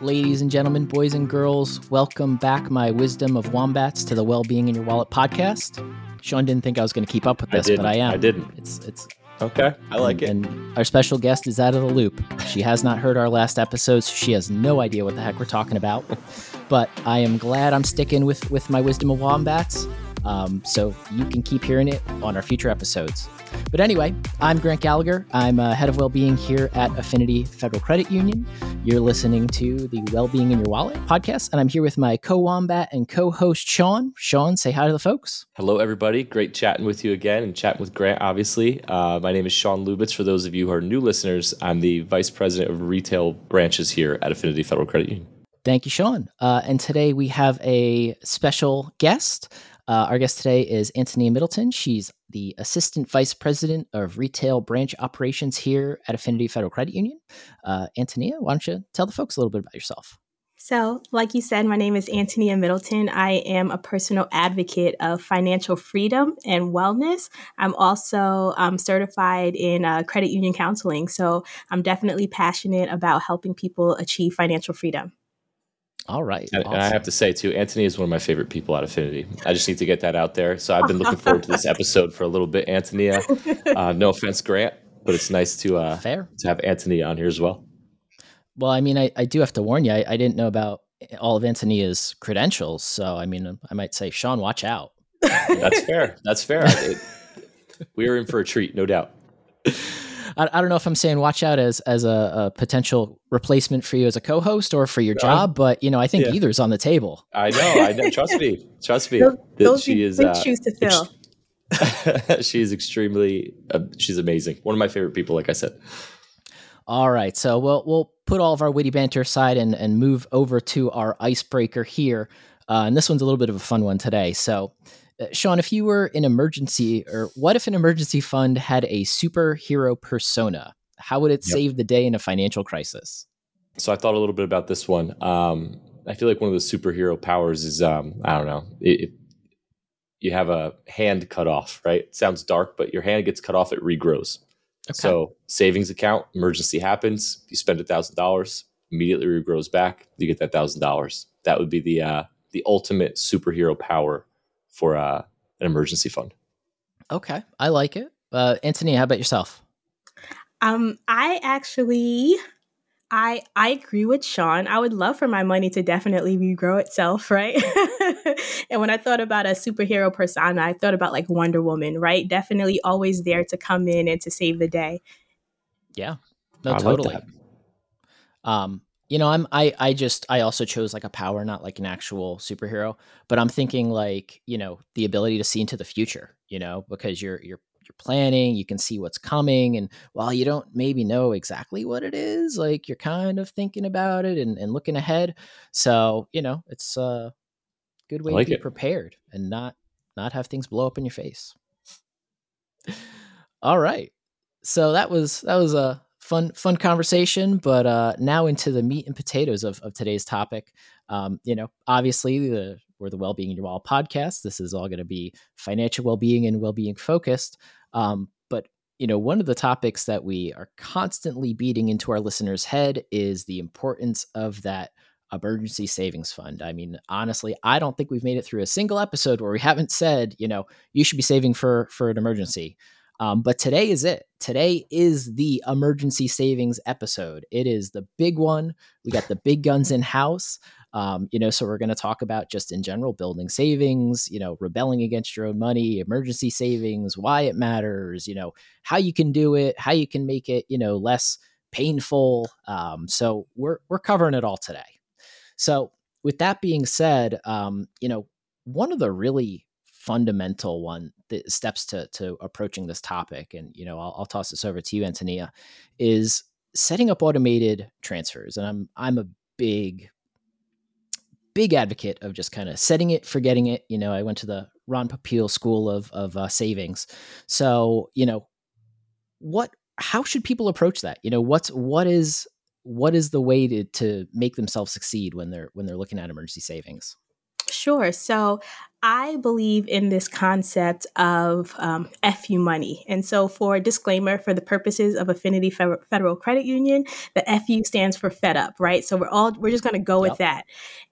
Ladies and gentlemen, boys and girls, welcome back, my Wisdom of Wombats, to the Well-Being in Your Wallet podcast. Shawn didn't think I was going to keep up with this, I but I am. I didn't. It's it's Okay, I like and, it. And our special guest is out of the loop. She has not heard our last episode, so she has no idea what the heck we're talking about. But I am glad I'm sticking with with my Wisdom of Wombats. Um, so you can keep hearing it on our future episodes. But anyway, I'm Grant Gallagher. I'm uh, head of well-being here at Affinity Federal Credit Union. You're listening to the Well-Being in Your Wallet podcast, and I'm here with my co-wombat and co-host Shawn. Shawn, say hi to the folks. Hello, everybody. Great chatting with you again and chatting with Grant, obviously. Uh, my name is Shawn Lubitz. For those of you who are new listeners, I'm the Vice President of Retail Branches here at Affinity Federal Credit Union. Thank you, Shawn. Uh, and today we have a special guest. Uh, our guest today is Antinea Middleton. She's the Assistant Vice President of Retail Branch Operations here at Affinity Federal Credit Union. Uh, Antinea, why don't you tell the folks a little bit about yourself? So, like you said, my name is Antinea Middleton. I am a personal advocate of financial freedom and wellness. I'm also um, certified in uh, credit union counseling. So, I'm definitely passionate about helping people achieve financial freedom. All right. And, awesome. and I have to say, too, Antinea is one of my favorite people at Affinity. I just need to get that out there. So I've been looking forward to this episode for a little bit, Antinea. Uh, no offense, Grant, but it's nice to uh, Fair. to have Antinea on here as well. Well, I mean, I, I do have to warn you, I, I didn't know about all of Antinea's credentials. So, I mean, I might say, Shawn, watch out. That's fair. That's fair. It, we are in for a treat, no doubt. I, I don't know if I'm saying watch out as as a, a potential replacement for you as a co-host or for your No. job, but you know I think Yeah. either's on the table. I know. I know. Trust me. Trust me. Those, those she is. big Uh, shoes to fill. ex- she is extremely. Uh, she's amazing. One of my favorite people. Like I said. All right, so we'll we'll put all of our witty banter aside and and move over to our icebreaker here, uh, and this one's a little bit of a fun one today. So. Uh, Shawn, if you were an emergency, or what if an emergency fund had a superhero persona? How would it Yep. save the day in a financial crisis? So I thought a little bit about this one. Um, I feel like one of the superhero powers is um, I don't know. It, it- you have a hand cut off, right? It sounds dark, but your hand gets cut off, it regrows. Okay. So savings account, emergency happens, you spend a thousand dollars, immediately regrows back, you get that thousand dollars. That would be the uh, the ultimate superhero power for uh, an emergency fund. okay, I like it. Uh, Antinea, how about yourself? Um, I actually, I I agree with Shawn. I would love for my money to definitely regrow itself, right? and when I thought about a superhero persona, I thought about like Wonder Woman, right? Definitely always there to come in and to save the day. Yeah, no, I like totally. that. Um, you know, I'm I I just I also chose like a power, not like an actual superhero, but I'm thinking like you know the ability to see into the future. You know, because you're you're you're planning, you can see what's coming, and while you don't maybe know exactly what it is, like you're kind of thinking about it and, and looking ahead. So you know, it's a good way like to be it. prepared and not not have things blow up in your face. All right. So that was that was a fun fun conversation, but uh now into the meat and potatoes of, of today's topic. Um, you know, obviously the we're the Wellbeing in Your Wallet podcast. This is all going to be financial well-being and well-being focused. Um, but you know, one of the topics that we are constantly beating into our listeners' head is the importance of that emergency savings fund. I mean, honestly, I don't think we've made it through a single episode where we haven't said, you know, you should be saving for for an emergency. Um, but today is it. Today is the emergency savings episode. It is the big one. We got the big guns in house. Um, you know, so we're going to talk about just in general building savings, you know, rebelling against your own money, emergency savings, why it matters, you know, how you can do it, how you can make it, you know, less painful. Um, so we're we're covering it all today. So with that being said, um, you know, one of the really fundamental one the steps to to approaching this topic, and you know, I'll, I'll toss this over to you, Antinea, is setting up automated transfers. And I'm I'm a big big advocate of just kind of setting it, forgetting it. You know, I went to the Ron Popeil School of of uh, Savings, so you know, what how should people approach that? You know, what's what is what is the way to to make themselves succeed when they're when they're looking at emergency savings? Sure. So I believe in this concept of um, FU money. And so, for disclaimer, for the purposes of Affinity Federal Credit Union, the FU stands for Fed Up, right? So, we're all, we're just going to go yep. with that.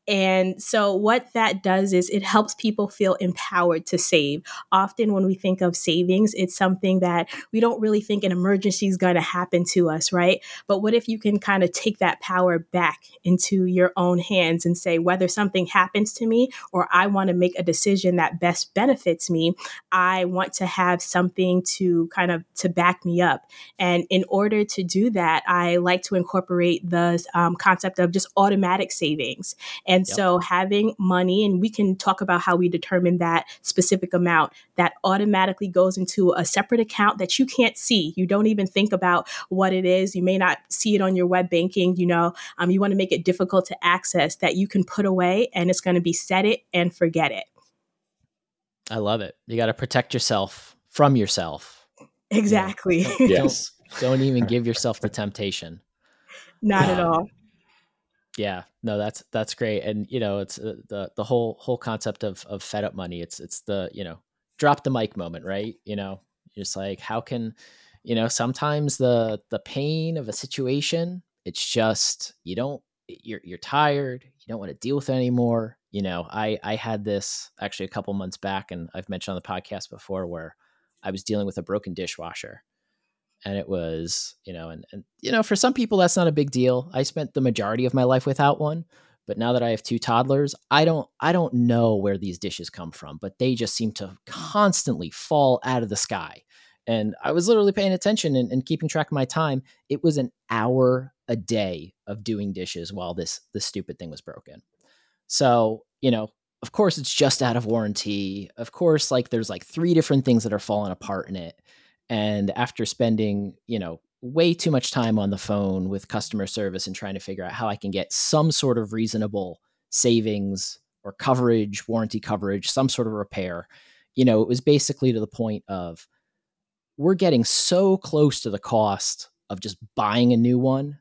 And so, what that does is it helps people feel empowered to save. Often, when we think of savings, it's something that we don't really think an emergency is going to happen to us, right? But what if you can kind of take that power back into your own hands and say, whether something happens to me or I want to make a decision that best benefits me, I want to have something to kind of to back me up. And in order to do that, I like to incorporate the um, concept of just automatic savings. And yep. so having money, and we can talk about how we determine that specific amount that automatically goes into a separate account that you can't see. You don't even think about what it is. You may not see it on your web banking. You know, um, you want to make it difficult to access that you can put away and it's going to be set it and forget it. I love it. You got to protect yourself from yourself. Exactly. Yeah. yes. Don't, don't even give yourself the temptation. Not at all. Yeah, no, that's that's great, and you know, it's uh, the the whole whole concept of of fed up money. It's it's the you know drop the mic moment, right? You know, just like how can you know sometimes the the pain of a situation, it's just you don't you're you're tired, you don't want to deal with it anymore. You know, I I had this actually a couple months back, and I've mentioned on the podcast before where I was dealing with a broken dishwasher. And it was you know and, and you know for some people that's not a big deal. I spent the majority of my life without one. But now that i have two toddlers i don't i don't know where these dishes come from but they just seem to constantly fall out of the sky. And i was literally paying attention and, and keeping track of my time. It was an hour a day of doing dishes while this this stupid thing was broken so you know of course it's just out of warranty of course like there's like three different things that are falling apart in it and after spending, you know, way too much time on the phone with customer service and trying to figure out how I can get some sort of reasonable savings or coverage, warranty coverage, some sort of repair, you know, it was basically to the point of we're getting so close to the cost of just buying a new one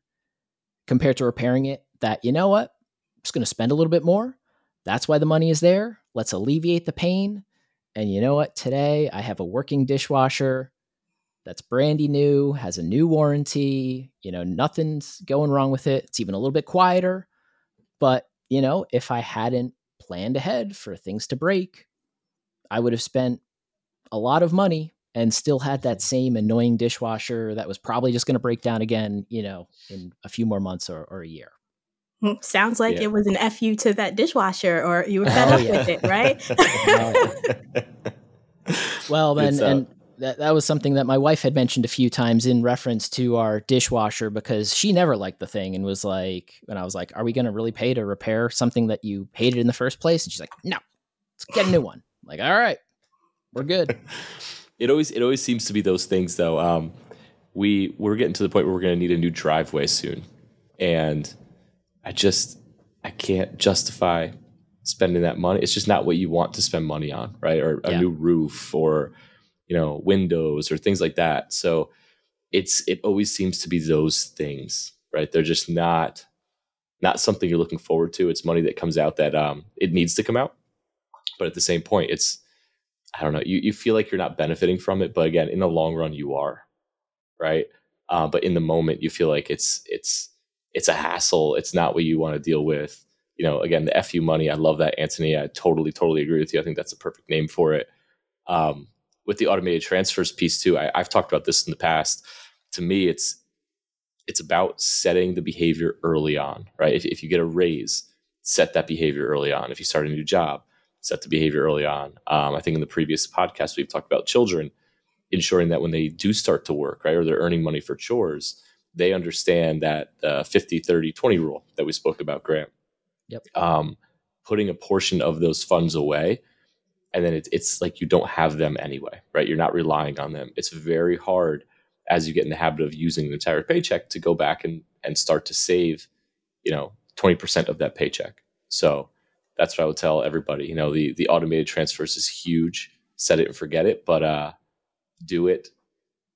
compared to repairing it that, you know what? Just going to spend a little bit more. That's why the money is there. Let's alleviate the pain. And you know what? Today I have a working dishwasher that's brandy new, has a new warranty, you know, nothing's going wrong with it. It's even a little bit quieter. But, you know, if I hadn't planned ahead for things to break, I would have spent a lot of money and still had that mm-hmm. same annoying dishwasher that was probably just going to break down again, you know, in a few more months or, or a year. Hmm, sounds like yeah. it was an FU to that dishwasher or you were fed oh, up yeah. with it, right? well, then, uh, and that that was something that my wife had mentioned a few times in reference to our dishwasher because she never liked the thing and was like, and I was like, "Are we going to really pay to repair something that you hated in the first place?" And she's like, "No, let's get a new one." I'm like, all right, we're good. it always it always seems to be those things though. Um, we we're getting to the point where we're going to need a new driveway soon, and I just I can't justify spending that money. It's just not what you want to spend money on, right? Or a yeah. new roof or you know windows or things like that so it's it always seems to be those things right they're just not not something you're looking forward to it's money that comes out that um it needs to come out but at the same point it's i don't know you, you feel like you're not benefiting from it but again in the long run you are right uh, but in the moment you feel like it's it's it's a hassle it's not what you want to deal with you know again the fu money i love that antinea i totally totally agree with you i think that's a perfect name for it um, with the automated transfers piece too, I, I've talked about this in the past. To me, it's it's about setting the behavior early on, right? If, if you get a raise, set that behavior early on. If you start a new job, set the behavior early on. Um, I think in the previous podcast, we've talked about children ensuring that when they do start to work, right, or they're earning money for chores, they understand that the 50, 30, 20 rule that we spoke about, Grant. Yep. Um, putting a portion of those funds away and then it's, it's like you don't have them anyway right? You're not relying on them. It's very hard as you get in the habit of using the entire paycheck to go back and and start to save you know 20% of that paycheck. So that's what i would tell everybody you know the the automated transfers is huge. Set it and forget it but uh do it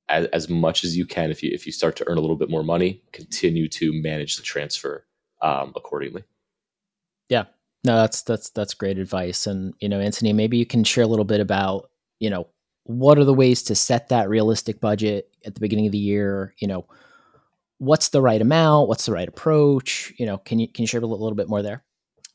as, as much as you can if you if you start to earn a little bit more money continue to manage the transfer um, accordingly yeah No, that's that's that's great advice. And you know, Antinea, maybe you can share a little bit about you know what are the ways to set that realistic budget at the beginning of the year. You know, what's the right amount? What's the right approach? You know, can you can you share a little, little bit more there?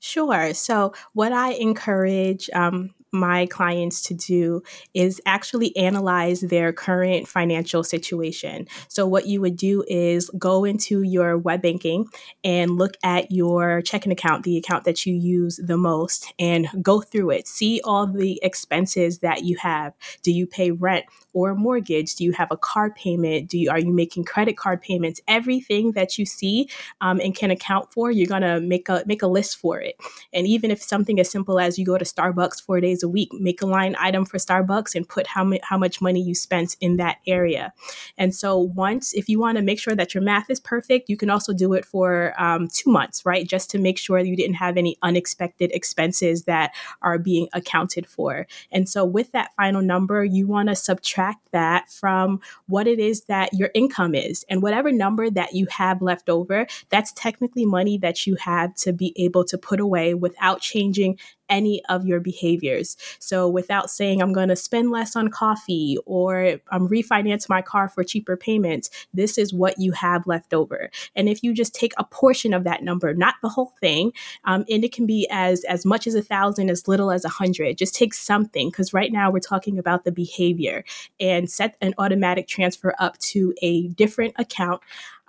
Sure. So, what I encourage um, my clients to do is actually analyze their current financial situation. So, what you would do is go into your web banking and look at your checking account, the account that you use the most, and go through it. See all the expenses that you have. Do you pay rent or a mortgage? Do you have a car payment? Do you are you making credit card payments? Everything that you see um, and can account for, you're gonna make a make a list for it. And even if something as simple as you go to Starbucks four days a week, make a line item for Starbucks and put how, how much money you spent in that area. And so once, if you want to make sure that your math is perfect, you can also do it for um, two months, right? Just to make sure you didn't have any unexpected expenses that are being accounted for. And so with that final number, you want to subtract that from what it is that your income is. And whatever number that you have left over, that's technically money that you have to be able to put away without changing any of your behaviors. So without saying I'm going to spend less on coffee or I'm refinance my car for cheaper payments, this is what you have left over. And if you just take a portion of that number, not the whole thing, um, and it can be as as much as a thousand, as little as a hundred, just take something because right now we're talking about the behavior and set an automatic transfer up to a different account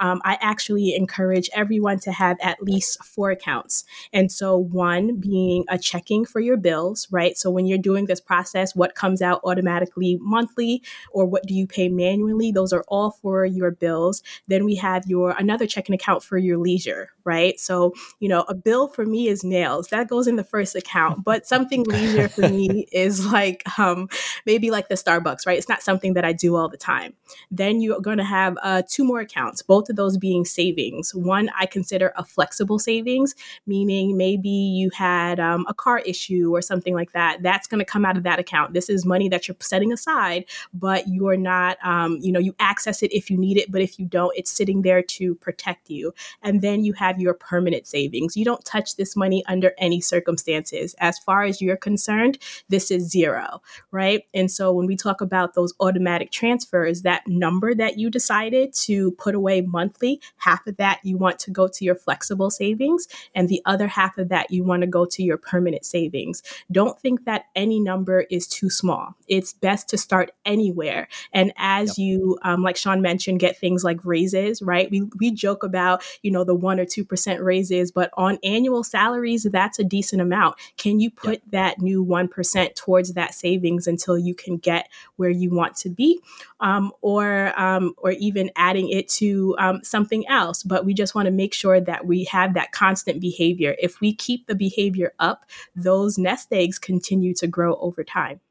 um, I actually encourage everyone to have at least four accounts. And so, one being a checking for your bills, right? So, when you're doing this process, what comes out automatically monthly or what do you pay manually? Those are all for your bills. Then we have your another checking account for your leisure, right? So, you know, a bill for me is nails. That goes in the first account, but something leisure for me is like um, maybe like the Starbucks, right? It's not something that I do all the time. Then you're going to have uh, two more accounts, both of those being savings. One I consider a flexible savings, meaning maybe you had um, a car issue or something like that. That's going to come out of that account. This is money that you're setting aside, but you're not, um, you know, you access it if you need it, but if you don't, it's sitting there to protect you. And then you have your permanent savings. You don't touch this money under any circumstances. As far as you're concerned, this is zero, right? And so when we talk about those automatic transfers, that number that you decided to put away monthly, half of that you want to go to your flexible savings, and the other half of that you want to go to your permanent savings. Don't think that any number is too small. It's best to start anywhere. And as yep. you, um, like Shawn mentioned, get things like raises, right? We, we joke about, you know, the one or two 2% raises, but on annual salaries, that's a decent amount. Can you put that new 1% towards that savings until you can get where you want to be? Um, or, um, or even adding it to um, something else. But we just want to make sure that we have that constant behavior. If we keep the behavior up, those nest eggs continue to grow over time.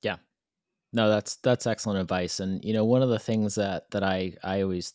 Yeah. No, that's that's excellent advice. And you know, one of the things that that I I always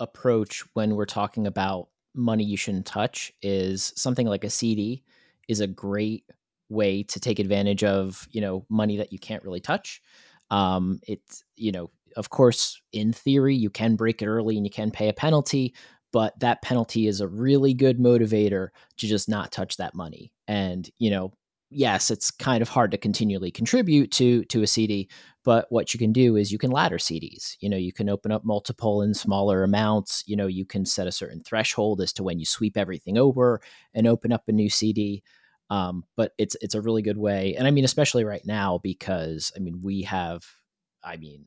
approach when we're talking about money you shouldn't touch is something like a CD is a great way to take advantage of, you know, money that you can't really touch. Um, it's, you know, of course, in theory, you can break it early and you can pay a penalty, but that penalty is a really good motivator to just not touch that money. And, you know, yes, it's kind of hard to continually contribute to to a CD, but what you can do is you can ladder CDs. You know, you can open up multiple in smaller amounts. You know, you can set a certain threshold as to when you sweep everything over and open up a new CD. Um, but it's it's a really good way, and I mean, especially right now because I mean we have, I mean,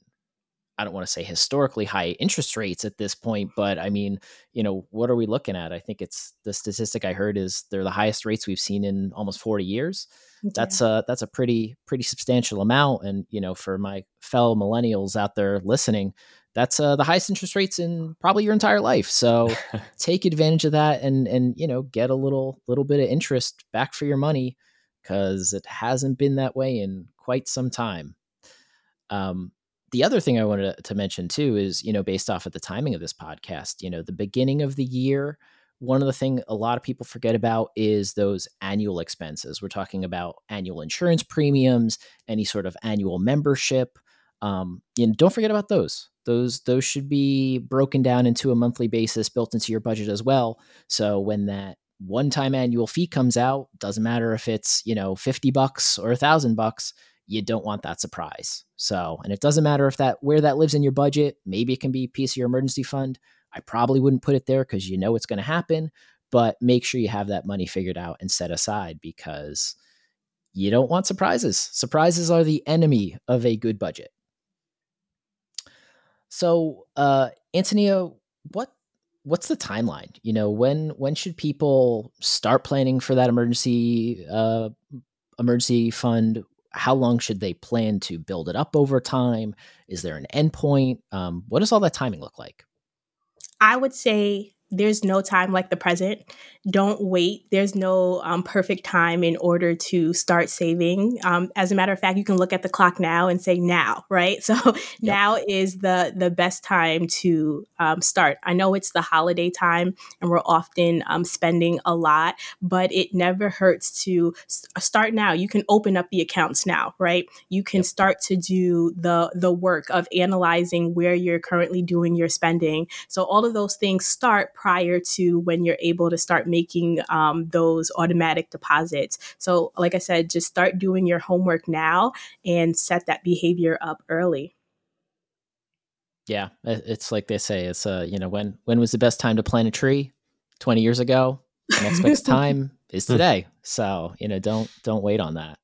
I don't want to say historically high interest rates at this point, but I mean, you know, what are we looking at? I think it's the statistic I heard is they're the highest rates we've seen in almost 40 years. Yeah. That's a that's a pretty pretty substantial amount, and you know, for my fellow millennials out there listening, that's uh, the highest interest rates in probably your entire life. So take advantage of that, and and you know, get a little little bit of interest back for your money because it hasn't been that way in quite some time. Um, the other thing I wanted to mention too is, you know, based off of the timing of this podcast, you know, the beginning of the year, one of the things a lot of people forget about is those annual expenses. We're talking about annual insurance premiums, any sort of annual membership. Um, and don't forget about those. Those those should be broken down into a monthly basis, built into your budget as well. So when that one time annual fee comes out, doesn't matter if it's, you know, 50 bucks or a thousand bucks, you don't want that surprise. So, and it doesn't matter if that where that lives in your budget, maybe it can be a piece of your emergency fund. I probably wouldn't put it there because you know it's going to happen, but make sure you have that money figured out and set aside because you don't want surprises. Surprises are the enemy of a good budget. So, uh, what what's the timeline? You know, when when should people start planning for that emergency uh, emergency fund? How long should they plan to build it up over time? Is there an endpoint? Um, what does all that timing look like? I would say there's no time like the present. Don't wait. There's no um, perfect time in order to start saving. Um, as a matter of fact, you can look at the clock now and say now, right? So yep. now is the the best time to um, start. I know it's the holiday time, and we're often um, spending a lot, but it never hurts to start now. You can open up the accounts now, right? You can yep. start to do the the work of analyzing where you're currently doing your spending. So all of those things start prior to when you're able to start making um, those automatic deposits. So, like I said, just start doing your homework now and set that behavior up early. Yeah, it's like they say. It's uh, you know, when when was the best time to plant a tree? Twenty years ago. Next best time is hmm. today. So you know, don't don't wait on that.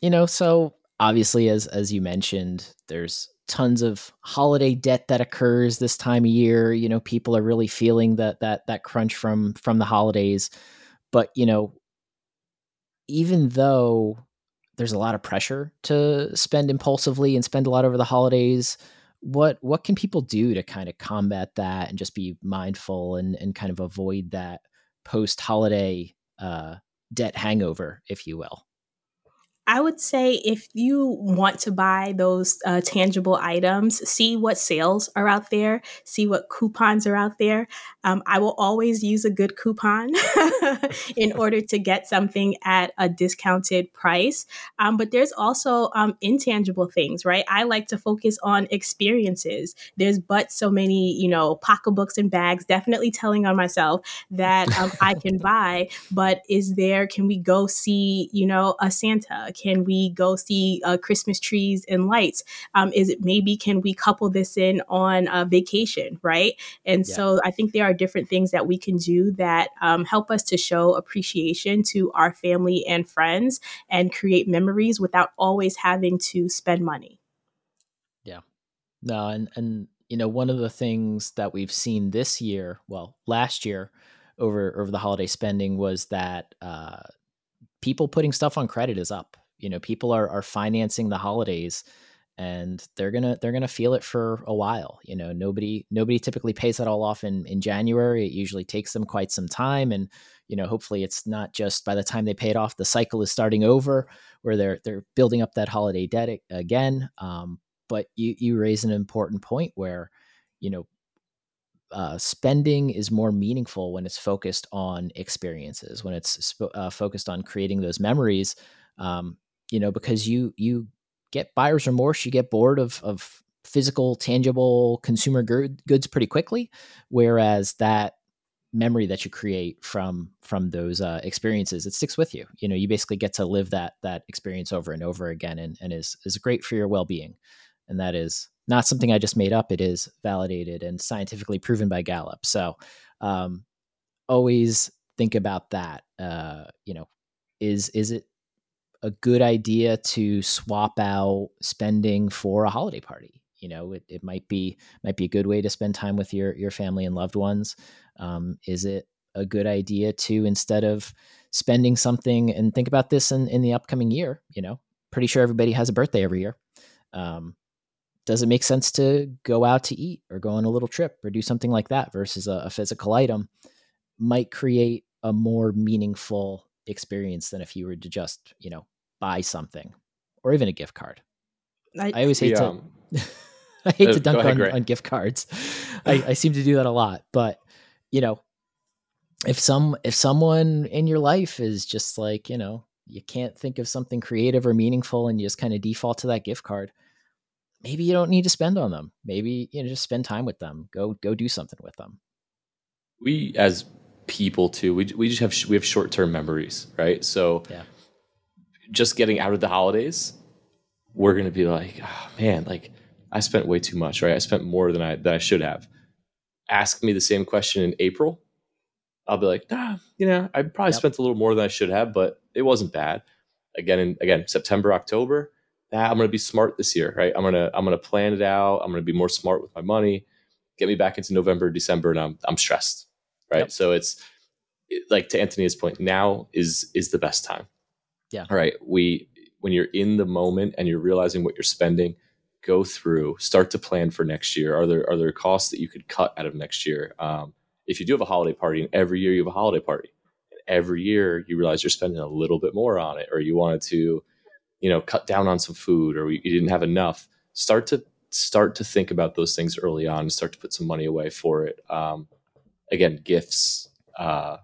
You know, so obviously, as as you mentioned, there's tons of holiday debt that occurs this time of year. You know, people are really feeling that that that crunch from from the holidays. But you know, even though there's a lot of pressure to spend impulsively and spend a lot over the holidays, what what can people do to kind of combat that and just be mindful and and kind of avoid that post holiday uh, debt hangover, if you will? I would say if you want to buy those uh, tangible items, see what sales are out there, see what coupons are out there. Um, I will always use a good coupon in order to get something at a discounted price. Um, but there's also um, intangible things, right? I like to focus on experiences. There's but so many, you know, pocketbooks and bags, definitely telling on myself that um, I can buy. But is there, can we go see, you know, a Santa? Can we go see uh, Christmas trees and lights? Um, is it maybe can we couple this in on a vacation, right? And yeah. so I think there are different things that we can do that um, help us to show appreciation to our family and friends and create memories without always having to spend money. Yeah. No, and and you know one of the things that we've seen this year, well, last year over over the holiday spending was that uh, people putting stuff on credit is up you know people are are financing the holidays and they're gonna they're gonna feel it for a while you know nobody nobody typically pays that all off in in january. It usually takes them quite some time and you know hopefully it's not just by the time they pay it off the cycle is starting over where they're they're building up that holiday debt again um, but you you raise an important point where you know uh, spending is more meaningful when it's focused on experiences when it's sp- uh, focused on creating those memories um, you know, because you you get buyer's remorse, you get bored of of physical, tangible consumer goods pretty quickly, whereas that memory that you create from from those uh, experiences it sticks with you. You know you basically get to live that that experience over and over again and, and is is great for your well-being. And that is not something i just made up it is validated and scientifically proven by gallup. So um, always think about that uh, you know is is it a good idea to swap out spending for a holiday party. You know, it, it might be might be a good way to spend time with your your family and loved ones. Um, is it a good idea to instead of spending something and think about this in, in the upcoming year? You know, pretty sure everybody has a birthday every year. Um, does it make sense to go out to eat or go on a little trip or do something like that versus a, a physical item? Might create a more meaningful experience than if you were to just, you know, buy something or even a gift card. I, I always hate to um, I hate uh, to dunk ahead, on, on, gift cards. I, I seem to do that a lot, but you know, if some if someone in your life is just like, you know, you can't think of something creative or meaningful and you just kind of default to that gift card, maybe you don't need to spend on them. Maybe you know just spend time with them. Go go do something with them. We as people too. We we just have we have short term memories, right? So Yeah. Just getting out of the holidays, we're gonna be like, oh, man, like I spent way too much, right? I spent more than I than I should have. Ask me the same question in April. I'll be like, nah, you know, I probably Yep. spent a little more than I should have, but it wasn't bad. Again, in, again, September, October, nah, I'm gonna be smart this year, right? I'm gonna I'm gonna plan it out. I'm gonna be more smart with my money. Get me back into November, December, and I'm I'm stressed, right? Yep. So it's like to Antinea's point, now is is the best time. Yeah. All right. We when you're in the moment and you're realizing what you're spending, go through, start to plan for next year. Are there are there costs that you could cut out of next year? Um, if you do have a holiday party, and every year you have a holiday party, and every year you realize you're spending a little bit more on it, or you wanted to, you know, cut down on some food, or you didn't have enough, start to start to think about those things early on and start to put some money away for it. Um, again, gifts, uh,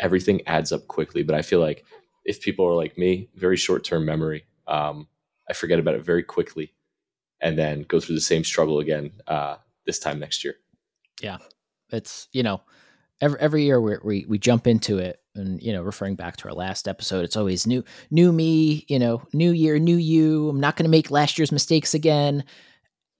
everything adds up quickly. But I feel like if people are like me, very short term memory, um, I forget about it very quickly, and then go through the same struggle again uh, this time next year. Yeah. It's you know every every year we we we jump into it and you know referring back to our last episode it's always new new me you know new year new you i'm not going to make last year's mistakes again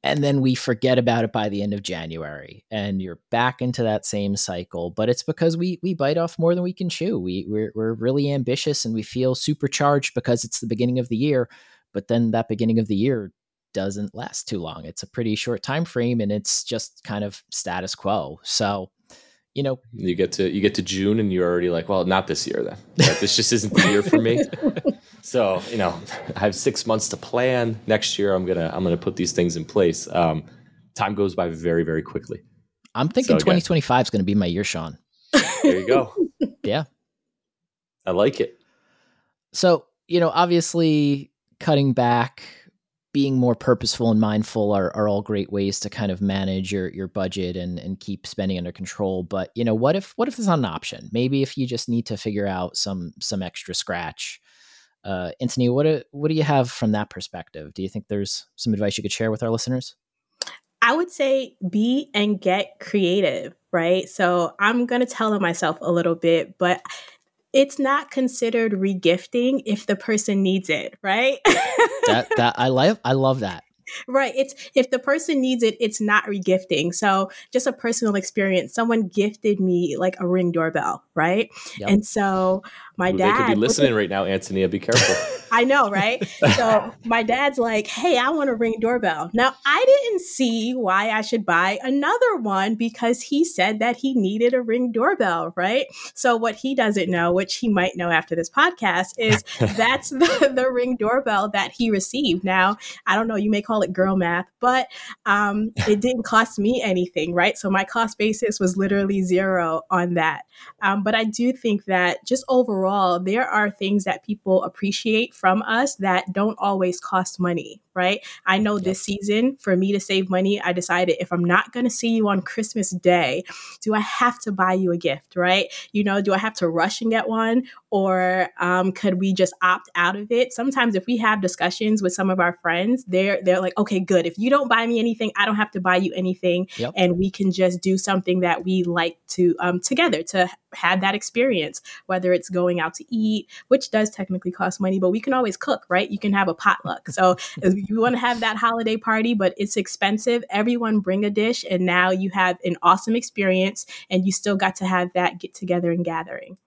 and then we forget about it by the end of january and you're back into that same cycle but it's because we we bite off more than we can chew we we're, we're really ambitious and we feel supercharged because it's the beginning of the year but then that beginning of the year doesn't last too long. It's a pretty short time frame and it's just kind of status quo. So, you know, You get to you get to June and you're already like, well, not this year then. Right? this just isn't the year for me. So you know, I have six months to plan. Next year, I'm gonna I'm gonna put these things in place. Um, time goes by very very quickly. I'm thinking So again- 2025 is going to be my year, Shawn. There you go. Yeah. I like it. So, you know, obviously cutting back, being more purposeful and mindful are, are all great ways to kind of manage your your budget and and keep spending under control. But you know, what if what if it's not an option? Maybe if you just need to figure out some some extra scratch. Uh, Antinea, what do, what do you have from that perspective? Do you think there's some advice you could share with our listeners? I would say be and get creative, right? So I'm going to tell on myself a little bit, but it's not considered regifting if the person needs it, right? That that I love I love that. Right. It's if the person needs it, it's not regifting. So just a personal experience. Someone gifted me like a ring doorbell, right? Yep. And so my dad they could be was- listening right now, Antinea. Be careful. I know, right? So my dad's like, "Hey, I want a ring doorbell." Now, I didn't see why I should buy another one because he said that he needed a ring doorbell, right? So what he doesn't know, which he might know after this podcast, is that's the, the ring doorbell that he received. Now, I don't know, you may call it girl math, but um, it didn't cost me anything, right? So my cost basis was literally zero on that. Um, but I do think that just overall, there are things that people appreciate from us that don't always cost money, right? I know this season, for me to save money, I decided if I'm not going to see you on Christmas Day, do I have to buy you a gift, right? You know, do I have to rush and get one? Or um, could we just opt out of it? Sometimes if we have discussions with some of our friends, they're they're like, okay, good. If you don't buy me anything, I don't have to buy you anything, Yep. and we can just do something that we like to um, together to have that experience. Whether it's going out to eat, which does technically cost money, but we can always cook, right? You can have a potluck. So if you want to have that holiday party, but it's expensive, everyone bring a dish, and now you have an awesome experience, and you still got to have that get together and gathering.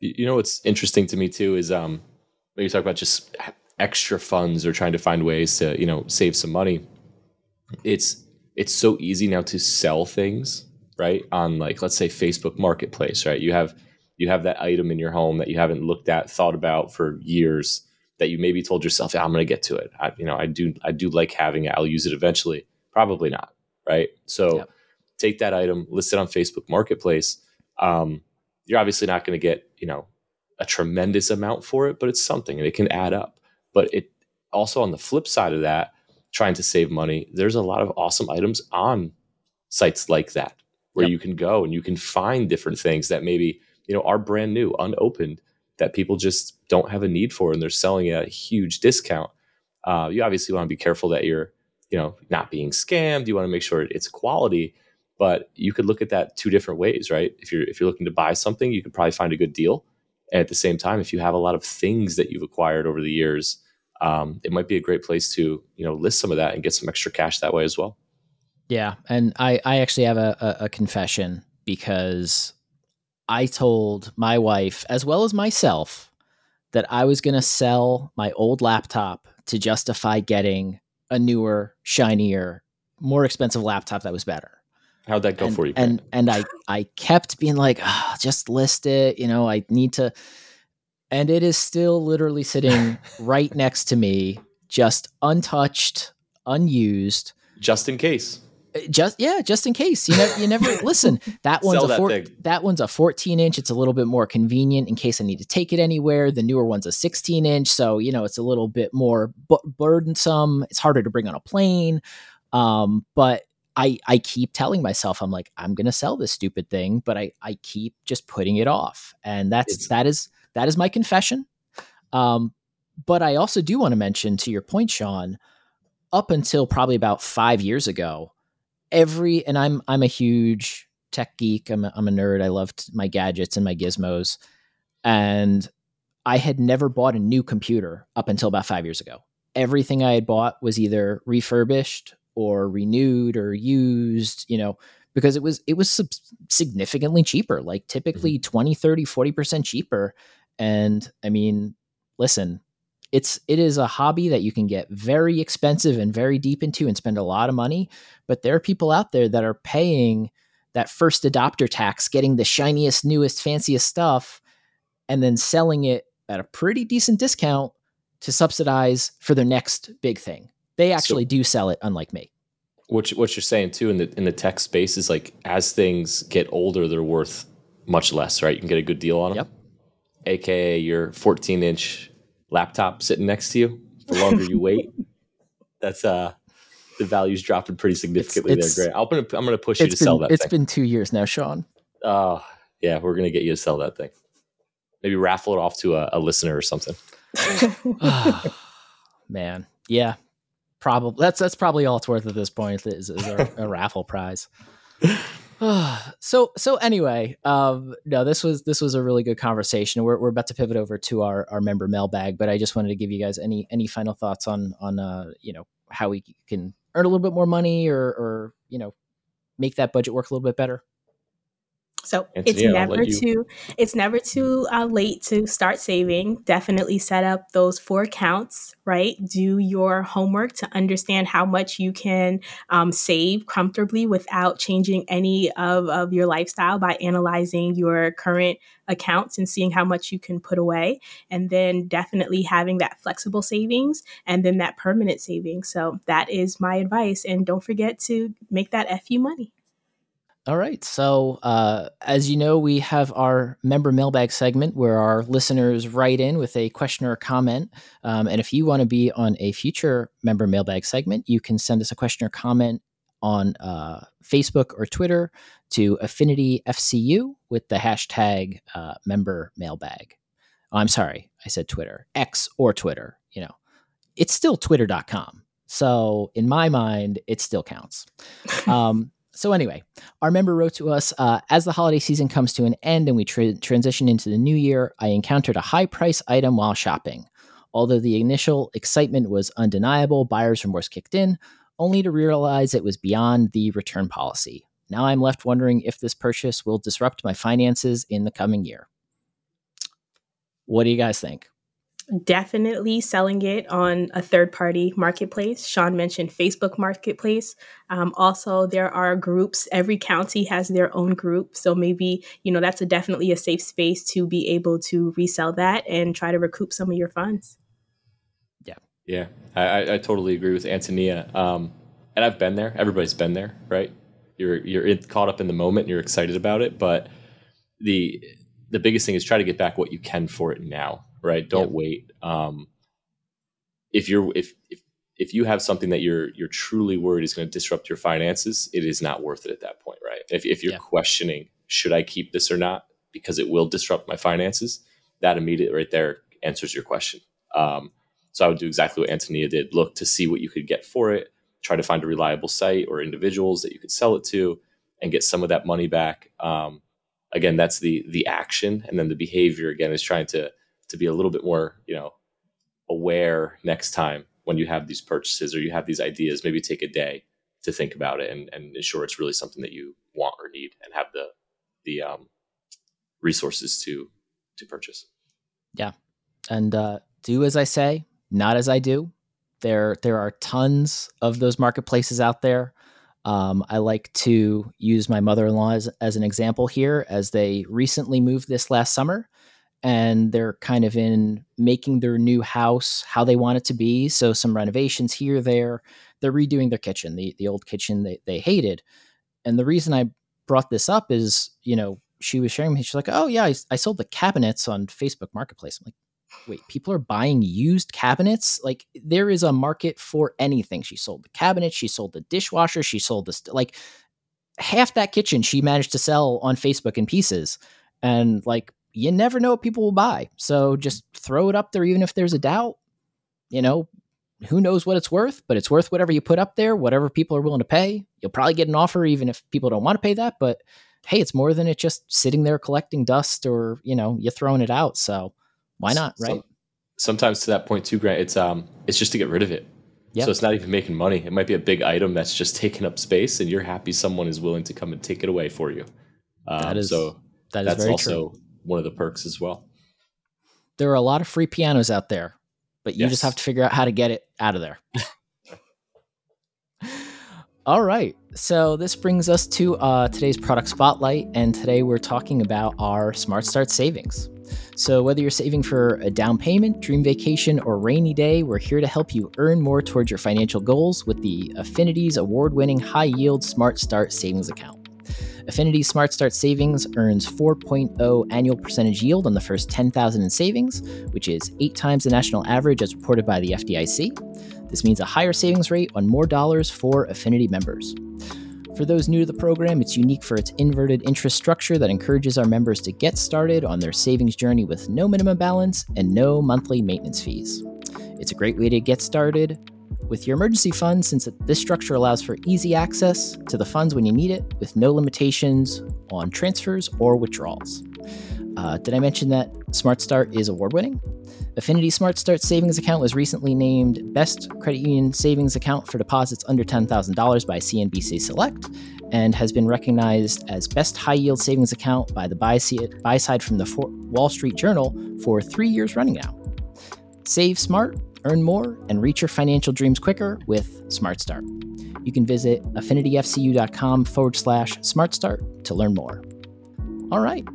You you know what's interesting to me too is um, when you talk about just extra funds or trying to find ways to you know save some money. It's it's so easy now to sell things right on like let's say Facebook Marketplace, right? You have you have that item in your home that you haven't looked at, thought about for years that you maybe told yourself, yeah, I'm going to get to it. I, you know, I do I do like having it. I'll use it eventually. Probably not, right? So Yep. take that item, list it on Facebook Marketplace. Um, you're obviously not going to get you know a tremendous amount for it, but it's something and it can add up. But it also on the flip side of that, trying to save money, there's a lot of awesome items on sites like that where Yep. you can go and you can find different things that maybe you know are brand new, unopened, that people just don't have a need for, and they're selling at a huge discount. Uh, you obviously want to be careful that you're you know not being scammed. You want to make sure it's quality, but you could look at that two different ways, right? If you're if you're looking to buy something, you could probably find a good deal. And at the same time, if you have a lot of things that you've acquired over the years, um, it might be a great place to you know list some of that and get some extra cash that way as well. Yeah, and I I actually have a, a, a confession because I told my wife as well as myself that I was going to sell my old laptop to justify getting a newer, shinier, more expensive laptop that was better. How'd that go and, for you? And and I I kept being like, oh, just list it. You know, I need to. And it is still literally sitting right next to me, just untouched, unused, just in case. Just yeah, just in case you never you never listen. That one's a four, that, that, one's a 14 inch. It's a little bit more convenient in case I need to take it anywhere. The newer one's a 16 inch, so you know it's a little bit more bu- burdensome. It's harder to bring on a plane. Um, but I I keep telling myself I'm like I'm gonna sell this stupid thing, but I I keep just putting it off, and that's it's, that is that is my confession. Um, but I also do want to mention to your point, Shawn. Up until probably about five years ago, every and I'm I'm a huge tech geek. I'm a, I'm a nerd. I loved my gadgets and my gizmos, and I had never bought a new computer up until about five years ago. Everything I had bought was either refurbished or renewed or used, you know, because it was it was significantly cheaper, like typically mm-hmm. 20, 30, 40% cheaper. And I mean, listen, it's it is a hobby that you can get very expensive and very deep into and spend a lot of money, but there are people out there that are paying that first adopter tax, getting the shiniest, newest, fanciest stuff and then selling it at a pretty decent discount to subsidize for their next big thing. They actually so, do sell it, unlike me. What what you're saying too in the in the tech space is like as things get older, they're worth much less, right? You can get a good deal on them. Yep. AKA your 14 inch laptop sitting next to you. The longer you wait, that's uh the value's dropping pretty significantly it's, it's, there. Great. I'm gonna I'm gonna push you to been, sell that. It's thing. been two years now, Shawn. Oh uh, yeah, we're gonna get you to sell that thing. Maybe raffle it off to a, a listener or something. Man, yeah, probably that's that's probably all it's worth at this point is, is a, a raffle prize. so so anyway, um, no, this was this was a really good conversation. We're we're about to pivot over to our our member mailbag, but I just wanted to give you guys any any final thoughts on on uh you know how we can earn a little bit more money or or you know make that budget work a little bit better. So it's never too it's never too uh, late to start saving. Definitely set up those four accounts, right? Do your homework to understand how much you can um, save comfortably without changing any of, of your lifestyle by analyzing your current accounts and seeing how much you can put away. And then definitely having that flexible savings and then that permanent savings. So that is my advice. And don't forget to make that FU money. All right. So, uh, as you know, we have our member mailbag segment where our listeners write in with a question or a comment. Um, and if you want to be on a future member mailbag segment, you can send us a question or comment on uh, Facebook or Twitter to AffinityFCU with the hashtag uh, member mailbag. Oh, I'm sorry, I said Twitter, X or Twitter. You know, it's still twitter.com. So, in my mind, it still counts. Um, so, anyway, our member wrote to us uh, as the holiday season comes to an end and we tra- transition into the new year, I encountered a high price item while shopping. Although the initial excitement was undeniable, buyer's remorse kicked in, only to realize it was beyond the return policy. Now I'm left wondering if this purchase will disrupt my finances in the coming year. What do you guys think? Definitely selling it on a third party marketplace. Shawn mentioned Facebook Marketplace. Um, also, there are groups, every county has their own group. So maybe, you know, that's a definitely a safe space to be able to resell that and try to recoup some of your funds. Yeah. Yeah. I, I totally agree with Antinea. Um, and I've been there. Everybody's been there, right? You're you're caught up in the moment. You're excited about it, but the the biggest thing is try to get back what you can for it now right? Don't wait. Um, if you're if if if you have something that you're you're truly worried is going to disrupt your finances, it is not worth it at that point, right? If if you're yeah. questioning should I keep this or not because it will disrupt my finances, that immediately right there answers your question. Um, so I would do exactly what Antinea did: look to see what you could get for it, try to find a reliable site or individuals that you could sell it to, and get some of that money back. Um, again, that's the the action, and then the behavior again is trying to to be a little bit more you know aware next time when you have these purchases or you have these ideas. Maybe take a day to think about it and, and ensure it's really something that you want or need, and have the the um, resources to to purchase. Yeah, and uh, do as I say, not as I do. There there are tons of those marketplaces out there. Um, I like to use my mother in law as, as an example here, as they recently moved this last summer and they're kind of in making their new house how they want it to be. So, some renovations here, there. They're redoing their kitchen, the, the old kitchen they, they hated. And the reason I brought this up is, you know, she was sharing me, she's like, oh, yeah, I, I sold the cabinets on Facebook Marketplace. I'm like, wait, people are buying used cabinets? Like there is a market for anything. She sold the cabinet, she sold the dishwasher, she sold this like half that kitchen she managed to sell on Facebook in pieces. And like you never know what people will buy. So just throw it up there even if there's a doubt. You know, who knows what it's worth, but it's worth whatever you put up there, whatever people are willing to pay. You'll probably get an offer even if people don't want to pay that, but hey, it's more than it just sitting there collecting dust or, you know, you throwing it out. So why not, right? Some, sometimes to that point too, Grant, it's um it's just to get rid of it. Yep. So it's not even making money. It might be a big item that's just taking up space, and you're happy someone is willing to come and take it away for you. Um, that is so. That is that's also true. One of the perks as well. There are a lot of free pianos out there, but you yes. just have to figure out how to get it out of there. All right. So this brings us to uh, today's product spotlight, and today we're talking about our Smart Start savings. So, whether you're saving for a down payment, dream vacation, or rainy day, we're here to help you earn more towards your financial goals with the Affinity's award winning high yield Smart Start savings account. Affinity Smart Start Savings earns 4.0 annual percentage yield on the first 10,000 in savings, which is 8 times the national average as reported by the FDIC. This means a higher savings rate on more dollars for Affinity members. For those new to the program, it's unique for its inverted interest structure that encourages our members to get started on their savings journey with no minimum balance and no monthly maintenance fees. It's a great way to get started with your emergency fund since this structure allows for easy access to the funds when you need it with no limitations on transfers or withdrawals. Uh, did I mention that Smart Start is award winning? Affinity Smart Start Savings Account was recently named Best Credit Union Savings Account for deposits under $10,000 by CNBC Select and has been recognized as Best High Yield Savings Account by the buy side from the Wall Street Journal for three years running now. Save smart, earn more, and reach your financial dreams quicker with Smart Start. You can visit affinityfcu.com forward slash smart start to learn more. All right.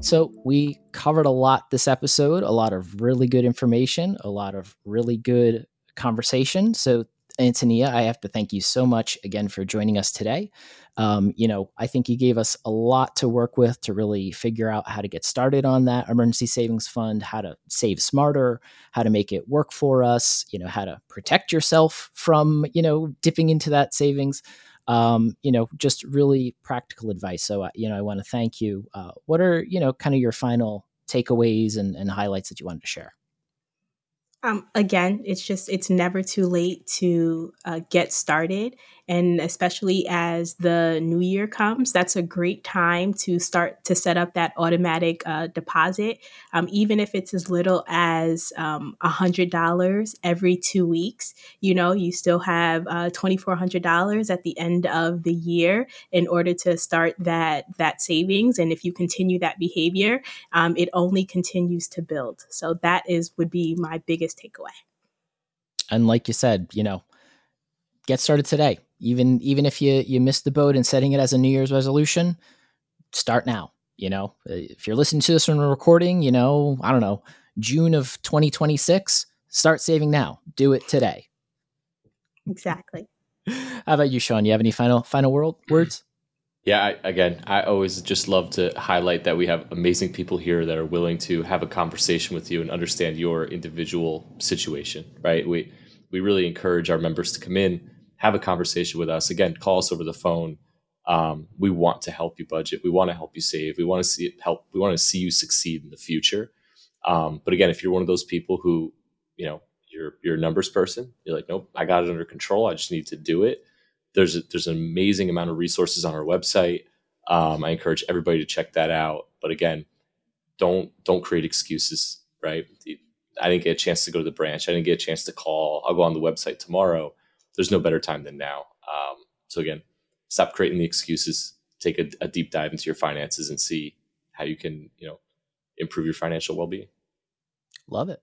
So we covered a lot this episode, a lot of really good information, a lot of really good conversation. So Antinea, I have to thank you so much again for joining us today. Um, you know, I think you gave us a lot to work with to really figure out how to get started on that emergency savings fund, how to save smarter, how to make it work for us, you know, how to protect yourself from, you know, dipping into that savings um, you know, just really practical advice. So, uh, you know, I want to thank you. Uh, what are, you know, kind of your final takeaways and, and highlights that you wanted to share? Um, again, it's just it's never too late to uh, get started, and especially as the new year comes, that's a great time to start to set up that automatic uh, deposit. Um, even if it's as little as um, a hundred dollars every two weeks, you know, you still have uh, twenty four hundred dollars at the end of the year in order to start that that savings. And if you continue that behavior, um, it only continues to build. So that is would be my biggest takeaway. And like you said, you know, get started today. Even even if you you missed the boat in setting it as a New Year's resolution, start now. You know, uh, if you're listening to this when we're recording, you know, I don't know, June of 2026, start saving now. Do it today. Exactly. How about you, Shawn? You have any final final world words? Yeah, I, again, I always just love to highlight that we have amazing people here that are willing to have a conversation with you and understand your individual situation, right? We we really encourage our members to come in, have a conversation with us. Again, call us over the phone. Um, we want to help you budget. We want to help you save. We want to see it help. We want to see you succeed in the future. Um, but again, if you're one of those people who, you know, you're you're a numbers person, you're like, nope, I got it under control. I just need to do it there's a, there's an amazing amount of resources on our website. Um, I encourage everybody to check that out. But again, don't don't create excuses, right? I didn't get a chance to go to the branch. I didn't get a chance to call. I'll go on the website tomorrow. There's no better time than now. Um, so again, stop creating the excuses. Take a, a deep dive into your finances and see how you can, you know, improve your financial well-being. Love it.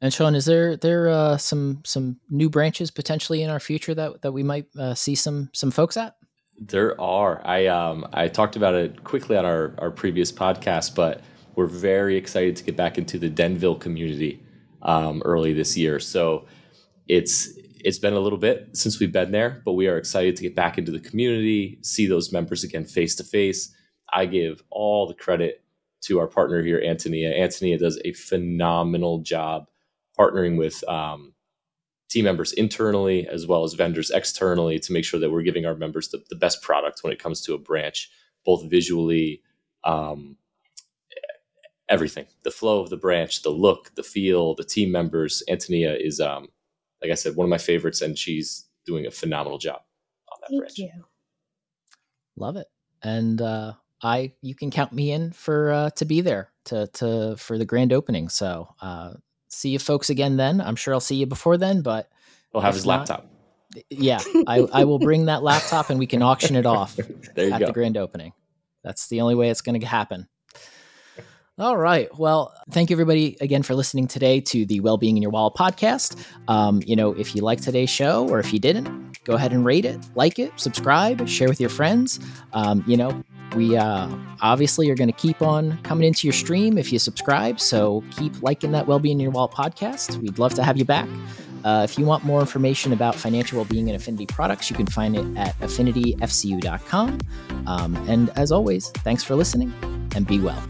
And Shawn, is there there uh, some some new branches potentially in our future that that we might uh, see some some folks at? There are. I um I talked about it quickly on our our previous podcast, but we're very excited to get back into the Denville community um, early this year. So it's it's been a little bit since we've been there, but we are excited to get back into the community, see those members again face to face. I give all the credit to our partner here, Antinea. Antinea does a phenomenal job partnering with um, team members internally as well as vendors externally to make sure that we're giving our members the, the best product when it comes to a branch, both visually, um, everything the flow of the branch, the look, the feel, the team members. Antinea is, um, like I said, one of my favorites, and she's doing a phenomenal job on that Thank branch. you. Love it. And uh, I, you can count me in for uh, to be there to to for the grand opening. So uh, see you folks again then. I'm sure I'll see you before then, but he'll have his not, laptop. Yeah, I, I will bring that laptop and we can auction it off there you at go. the grand opening. That's the only way it's going to happen. All right. Well, thank you everybody again for listening today to the Wellbeing in Your Wallet podcast. Um, you know, if you like today's show or if you didn't, go ahead and rate it, like it, subscribe, share with your friends. Um, you know, we uh, obviously are going to keep on coming into your stream if you subscribe. So keep liking that Wellbeing in Your Wallet podcast. We'd love to have you back. Uh, if you want more information about financial well-being and affinity products, you can find it at affinityfcu.com. Um, and as always, thanks for listening and be well.